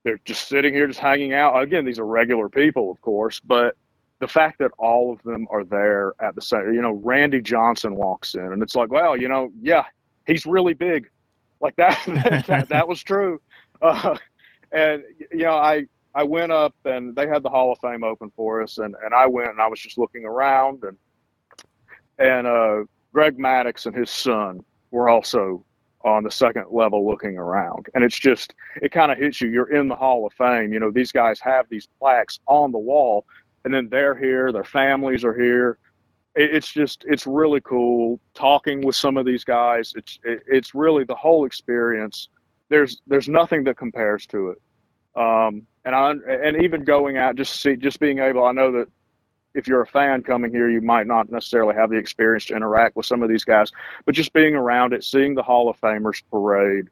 they're just sitting here, just hanging out. Again, these are regular people, of course, but the fact that all of them are there at the same, you know, Randy Johnson walks in, and it's like, well, you know, yeah, he's really big, like that. [laughs] that, that, was true, [laughs] uh, and you know, I I went up and they had the Hall of Fame open for us, and and I went and I was just looking around, and and uh, Greg Maddux and his son were also on the second level looking around. And it's just, it kind of hits you. You're in the Hall of Fame. You know, these guys have these plaques on the wall and then they're here, their families are here. it's just, it's really cool talking with some of these guys. It's, it's really the whole experience. There's, there's nothing that compares to it. Um, and I, and even going out, just see, just being able, I know that if you're a fan coming here, you might not necessarily have the experience to interact with some of these guys, but just being around it, seeing the Hall of Famers parade,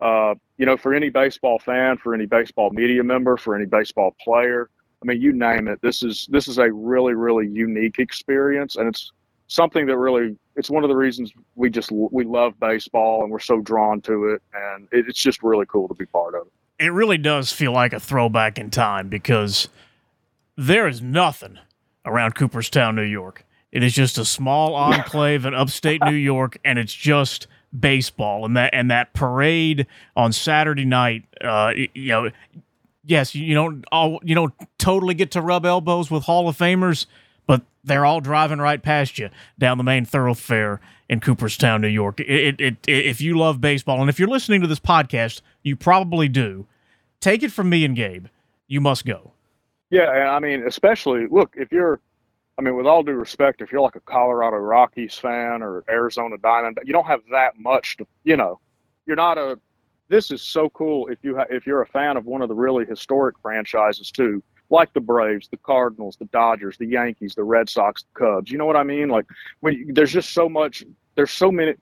uh, you know, for any baseball fan, for any baseball media member, for any baseball player, mean, you name it. This is this is a really really unique experience, and it's something that really it's one of the reasons we just we love baseball and we're so drawn to it, and it, it's just really cool to be part of it. It really does feel like a throwback in time because there is nothing around Cooperstown, New York. It is just a small [laughs] enclave in upstate New York, and it's just baseball and that and that parade on Saturday night. Uh, you know, yes, you don't all you don't totally get to rub elbows with Hall of Famers, but they're all driving right past you down the main thoroughfare in Cooperstown, New York. It, it, it, if you love baseball, and if you're listening to this podcast, you probably do. Take it from me and Gabe. You must go. Yeah, I mean, especially look if you're. I mean, with all due respect, if you're like a Colorado Rockies fan or Arizona Diamond, you don't have that much to, you know, you're not a this is so cool if you ha- if you're a fan of one of the really historic franchises too, like the Braves, the Cardinals, the Dodgers, the Yankees, the Red Sox, the Cubs. You know what I mean? Like when there's just so much, there's so many,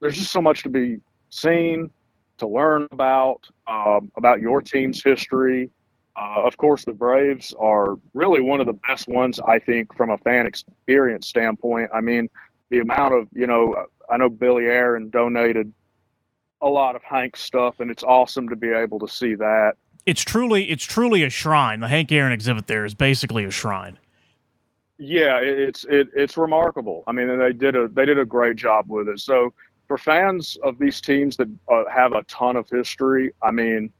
there's just so much to be seen, to learn about um, about your team's history. Uh, of course, the Braves are really one of the best ones I think from a fan experience standpoint. I mean, the amount of you know, I know Billye Aaron donated a lot of Hank stuff, and it's awesome to be able to see that. It's truly, it's truly a shrine. The Hank Aaron exhibit there is basically a shrine. Yeah, it's it, it's remarkable. I mean, they did a they did a great job with it. So for fans of these teams that uh, have a ton of history, I mean,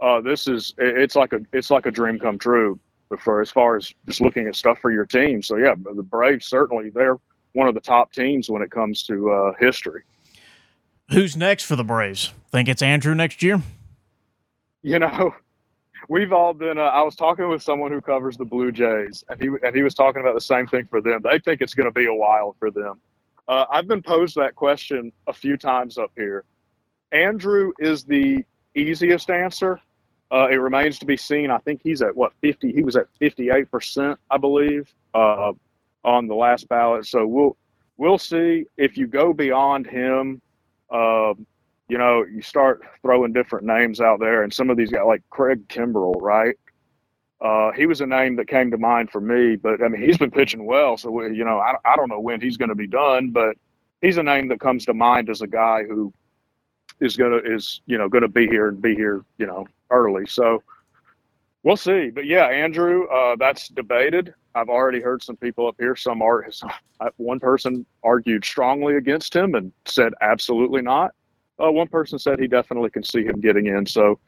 uh, this is it's like a it's like a dream come true for as far as just looking at stuff for your team. So yeah, the Braves certainly they're one of the top teams when it comes to uh, history. Who's next for the Braves? Think it's Andruw next year? You know, [laughs] we've all been. Uh, I was talking with someone who covers the Blue Jays, and he and he was talking about the same thing for them. They think it's going to be a while for them. Uh, I've been posed that question a few times up here. Andruw is the easiest answer. Uh, it remains to be seen. I think he's at what fifty. He was at fifty-eight percent, I believe, uh, on the last ballot. So we'll we'll see if you go beyond him um, you know, you start throwing different names out there, and some of these guys, like Craig Kimbrel, right? Uh, he was a name that came to mind for me, but I mean, he's been pitching well, so you know, I, I don't know when he's going to be done, but he's a name that comes to mind as a guy who is gonna is you know going to be here and be here, you know, early. So We'll see, but yeah, Andruw, uh, that's debated. I've already heard some people up here. Some art, [laughs] one person argued strongly against him and said absolutely not. Uh, one person said he definitely can see him getting in. So,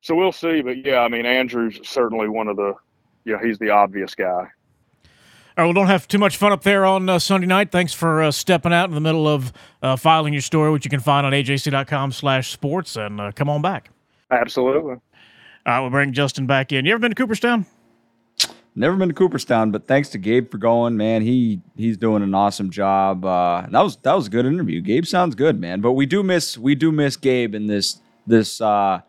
so we'll see. But yeah, I mean, Andruw's certainly one of the, you know, he's the obvious guy. All right, well, don't have too much fun up there on uh, Sunday night. Thanks for uh, stepping out in the middle of uh, filing your story, which you can find on ajc.com slash sports, and uh, come on back. Absolutely. All right, we'll bring Justin back in. You ever been to Cooperstown? Never been to Cooperstown, but thanks to Gabe for going, man. He he's doing an awesome job. Uh, that was that was a good interview. Gabe sounds good, man. But we do miss we do miss Gabe in this this uh,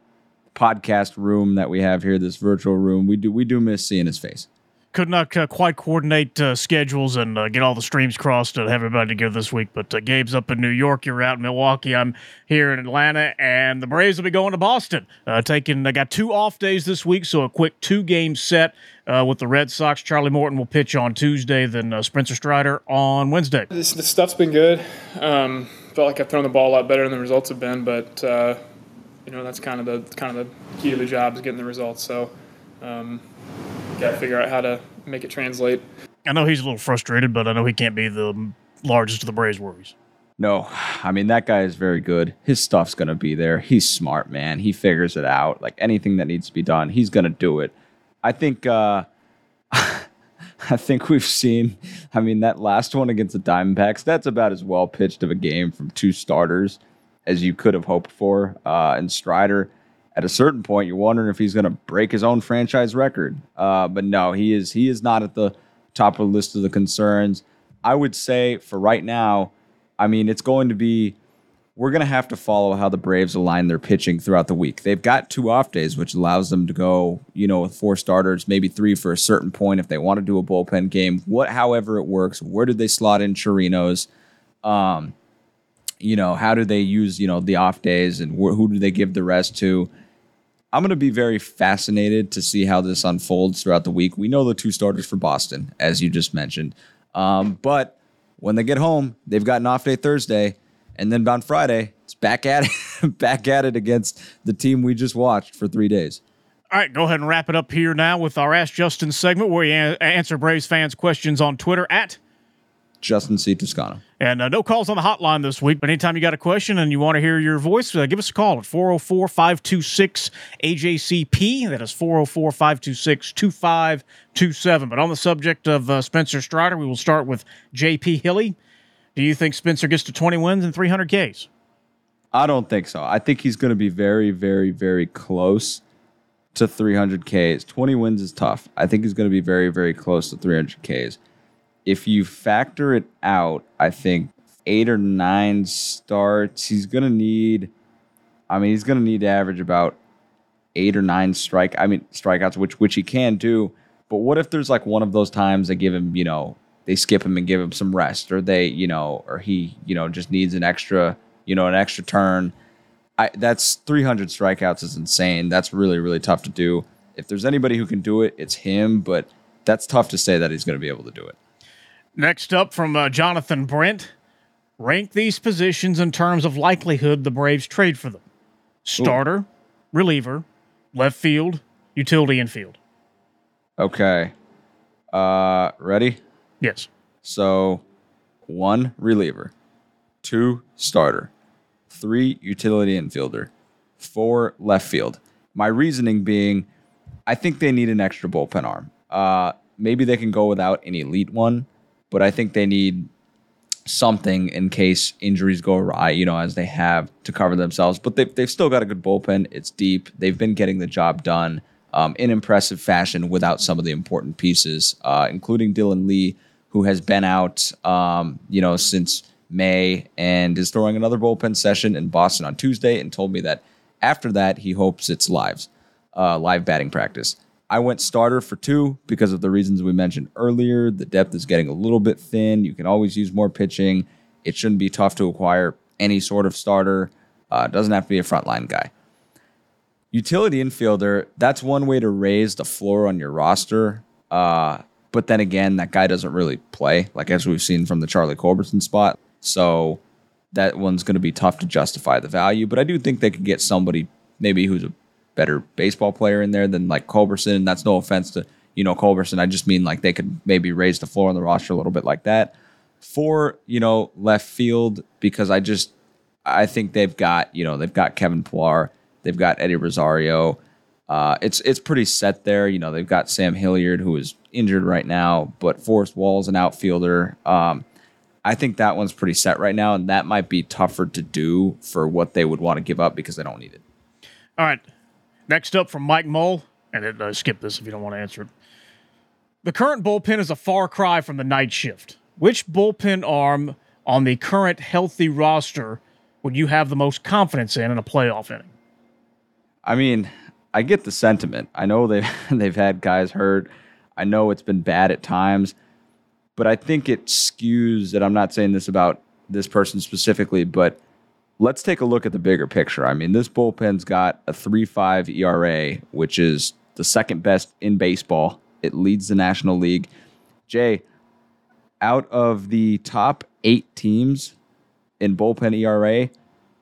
podcast room that we have here, this virtual room. We do we do miss seeing his face could not uh, quite coordinate uh, schedules and uh, get all the streams crossed to have everybody together this week. But uh, Gabe's up in New York. You're out in Milwaukee. I'm here in Atlanta, and the Braves will be going to Boston. Uh, taking, I got two off days this week, so a quick two game set uh, with the Red Sox. Charlie Morton will pitch on Tuesday, then Spencer Strider on Wednesday. This, this stuff's been good. Um, felt like I've thrown the ball a lot better than the results have been, but you know that's kind of the kind of the key to the job is getting the results. So. Um, got to figure out how to make it translate. I know he's a little frustrated, but I know he can't be the largest of the Braves worries. No, I mean that guy is very good. His stuff's gonna be there. He's smart, man. He figures it out. Like anything that needs to be done, he's gonna do it. I think. uh [laughs] I think we've seen. I mean, that last one against the Diamondbacks, that's about as well pitched of a game from two starters as you could have hoped for. Uh, and Strider, at a certain point, you're wondering if he's going to break his own franchise record. Uh, but no, he is he is not at the top of the list of the concerns. I would say for right now, I mean, it's going to be we're going to have to follow how the Braves align their pitching throughout the week. They've got two off days, which allows them to go, you know, with four starters, maybe three for a certain point if they want to do a bullpen game. What, however, it works. Where do they slot in Chirinos? Um, you know, how do they use, you know, the off days and wh- who do they give the rest to? I'm going to be very fascinated to see how this unfolds throughout the week. We know the two starters for Boston, as you just mentioned. Um, but when they get home, they've got an off day Thursday, and then on Friday, it's back at it, [laughs] back at it against the team we just watched for three days. All right, go ahead and wrap it up here now with our Ask Justin segment where we a- answer Braves fans' questions on Twitter at Justin C. Toscano. And uh, no calls on the hotline this week, but anytime you got a question and you want to hear your voice, uh, give us a call at 404 526 AJCP. That is 404 526 2527. But on the subject of uh, Spencer Strider, we will start with JP Hilly. Do you think Spencer gets to 20 wins and 300 Ks? I don't think so. I think he's going to be very, very, very close to 300 Ks. 20 wins is tough. I think he's going to be very, very close to 300 Ks if you factor it out, I think eight or nine starts, he's gonna need. I mean, he's gonna need to average about eight or nine strike. I mean, strikeouts, which which he can do. But what if there's like one of those times they give him, you know, they skip him and give him some rest, or they, you know, or he, you know, just needs an extra, you know, an extra turn. I, that's 300 strikeouts is insane. That's really really tough to do. If there's anybody who can do it, it's him. But that's tough to say that he's going to be able to do it. Next up from uh, Jonathan Brent. Rank these positions in terms of likelihood the Braves trade for them starter, Ooh. reliever, left field, utility infield. Okay. Uh, ready? Yes. So, one reliever, two starter, three utility infielder, four left field. My reasoning being, I think they need an extra bullpen arm. Uh, maybe they can go without an elite one, but I think they need something in case injuries go awry, you know, as they have to cover themselves. But they've, they've still got a good bullpen. It's deep. They've been getting the job done um, in impressive fashion without some of the important pieces, uh, including Dylan Lee, who has been out, um, you know, since May and is throwing another bullpen session in Boston on Tuesday and told me that after that, he hopes it's lives, uh, live batting practice. I went starter for two because of the reasons we mentioned earlier. The depth is getting a little bit thin. You can always use more pitching. It shouldn't be tough to acquire any sort of starter. Uh, doesn't have to be a frontline guy. Utility infielder, that's one way to raise the floor on your roster. Uh, but then again, that guy doesn't really play, like as we've seen from the Charlie Culberson spot. So that one's going to be tough to justify the value. But I do think they could get somebody maybe who's a better baseball player in there than like Culberson. And that's no offense to you know Culberson. I just mean like they could maybe raise the floor on the roster a little bit like that. For you know left field because I just I think they've got you know they've got Kevin Pillar, they've got Eddie Rosario. Uh, it's it's pretty set there. You know they've got Sam Hilliard who is injured right now, but Forrest Wall's an outfielder. Um, I think that one's pretty set right now, and that might be tougher to do for what they would want to give up because they don't need it. All right. Next up from Mike Mull, and then, uh, skip this if you don't want to answer it. The current bullpen is a far cry from the night shift. Which bullpen arm on the current healthy roster would you have the most confidence in in a playoff inning? I mean, I get the sentiment. I know they've [laughs] they've had guys hurt. I know it's been bad at times, but I think it skews. that I'm not saying this about this person specifically, but let's take a look at the bigger picture. I mean, this bullpen's got a 3.5 ERA, which is the second best in baseball. It leads the National League. Jay, out of the top eight teams in bullpen ERA,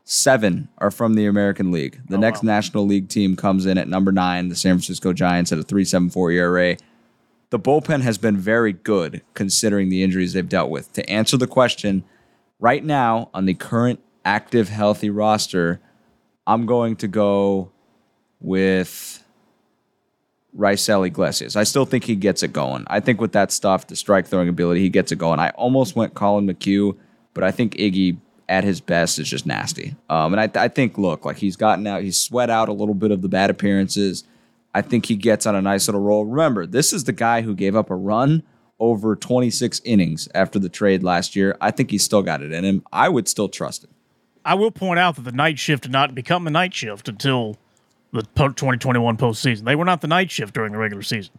seven are from the American League. The oh, next National League team comes in at number nine, the San Francisco Giants at a 3.74 ERA. The bullpen has been very good considering the injuries they've dealt with. To answer the question, right now on the current active healthy roster, I'm going to go with Raisel Iglesias. I still think he gets it going. I think with that stuff, the strike throwing ability, he gets it going. I almost went Collin McHugh, but I think Iggy at his best is just nasty. Um, and I, I think, look, like he's gotten out, he's sweat out a little bit of the bad appearances. I think he gets on a nice little roll. Remember, this is the guy who gave up a run over 26 innings after the trade last year. I think he's still got it in him. I would still trust him. I will point out that the night shift did not become the night shift until the 2021 postseason. They were not the night shift during the regular season.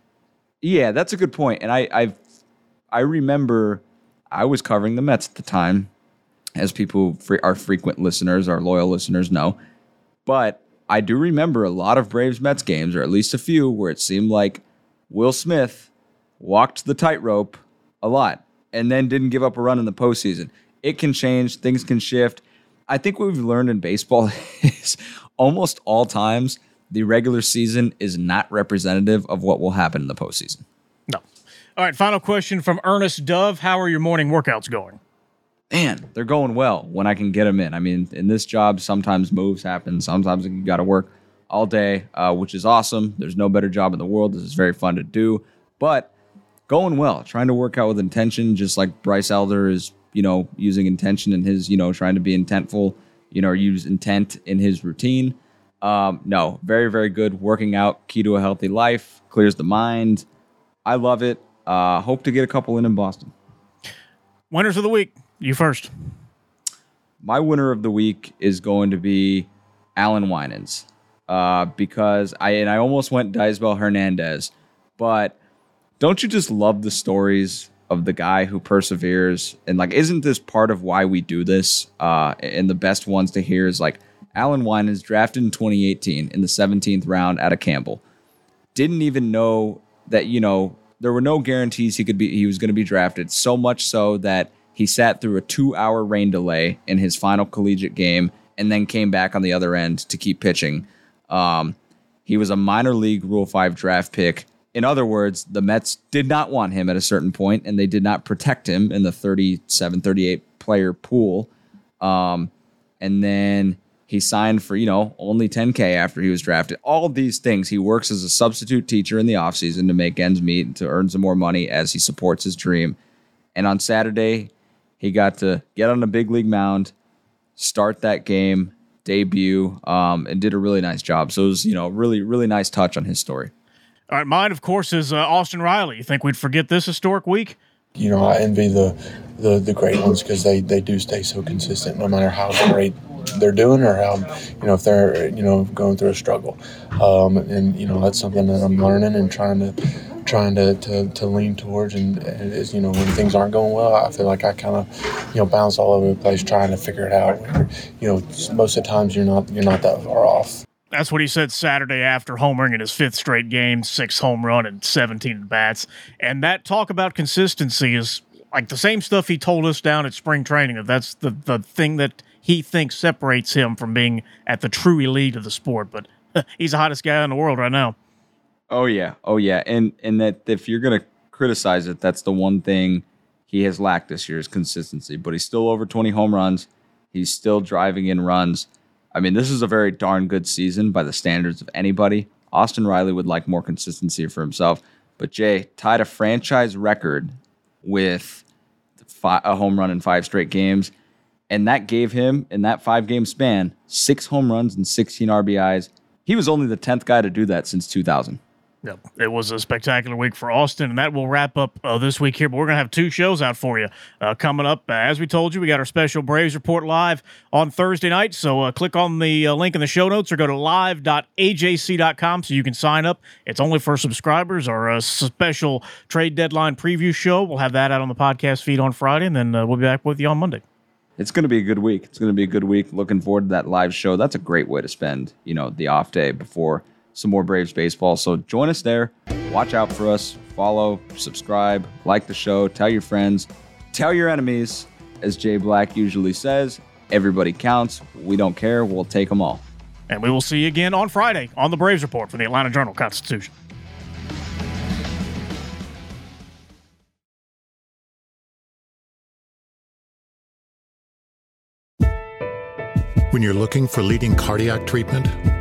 Yeah, that's a good point. And I I I remember I was covering the Mets at the time, as people our frequent listeners, our loyal listeners know. But I do remember a lot of Braves Mets games, or at least a few, where it seemed like Will Smith walked the tightrope a lot and then didn't give up a run in the postseason. It can change, things can shift. I think what we've learned in baseball [laughs] is almost all times the regular season is not representative of what will happen in the postseason. No. All right, final question from Ernest Dove. How are your morning workouts going? Man, they're going well when I can get them in. I mean, in this job, sometimes moves happen. Sometimes you got to work all day, uh, which is awesome. There's no better job in the world. This is very fun to do, but going well. Trying to work out with intention, just like Bryce Elder is, you know, using intention in his, you know, trying to be intentful, you know, or use intent in his routine. Um, no, very, very good. Working out, key to a healthy life, clears the mind. I love it. Uh, hope to get a couple in in Boston. Winners of the week. You first. My winner of the week is going to be Alan Winans. Uh, because I and I almost went Daysbel Hernandez, but don't you just love the stories of the guy who perseveres and like isn't this part of why we do this? Uh, and the best ones to hear is like Alan Winans drafted in 2018 in the 17th round out of Campbell. Didn't even know that you know there were no guarantees he could be he was going to be drafted. So much so that he sat through a two hour rain delay in his final collegiate game and then came back on the other end to keep pitching. Um, he was a minor league Rule 5 draft pick. In other words, the Mets did not want him at a certain point and they did not protect him in the 37, 38 player pool. Um, and then he signed for, you know, only 10K after he was drafted. All these things. He works as a substitute teacher in the offseason to make ends meet and to earn some more money as he supports his dream. And on Saturday, he got to get on a big league mound, start that game, debut, um, and did a really nice job. So it was, you know, really, really nice touch on his story. All right, mine, of course, is uh, Austin Riley. You think we'd forget this historic week? You know, I envy the the, the great ones because they, they do stay so consistent no matter how great they're doing or how you know if they're you know going through a struggle um, and you know that's something that i'm learning and trying to trying to, to, to lean towards and, and is, you know when things aren't going well i feel like i kind of you know bounce all over the place trying to figure it out you know most of the times you're not you're not that far off That's what he said Saturday after homering in his fifth straight game, six home run and 17 bats. And that talk about consistency is like the same stuff he told us down at spring training. That that's the, the thing that he thinks separates him from being at the true elite of the sport. But [laughs] he's the hottest guy in the world right now. Oh yeah, oh yeah, and and that if you're gonna criticize it, that's the one thing he has lacked this year is consistency. But he's still over 20 home runs. He's still driving in runs. I mean, this is a very darn good season by the standards of anybody. Austin Riley would like more consistency for himself. But Jay tied a franchise record with a home run in five straight games. And that gave him, in that five game span, six home runs and 16 RBIs. He was only the 10th guy to do that since 2000. Yep. It was a spectacular week for Austin, and that will wrap up uh, this week here. But we're going to have two shows out for you uh, coming up. Uh, as we told you, we got our special Braves Report live on Thursday night. So uh, click on the uh, link in the show notes or go to live.ajc.com so you can sign up. It's only for subscribers. Our uh, special trade deadline preview show. We'll have that out on the podcast feed on Friday, and then we'll be back with you on Monday it's going to be a good week. It's going to be a good week. Looking forward to that live show. That's a great way to spend, you know, the off day before some more Braves baseball. So join us there. Watch out for us. Follow, subscribe, like the show, tell your friends, tell your enemies. As Jay Black usually says, everybody counts. We don't care. We'll take them all. And we will see you again on Friday on the Braves Report for the Atlanta Journal Constitution. When you're looking for leading cardiac treatment,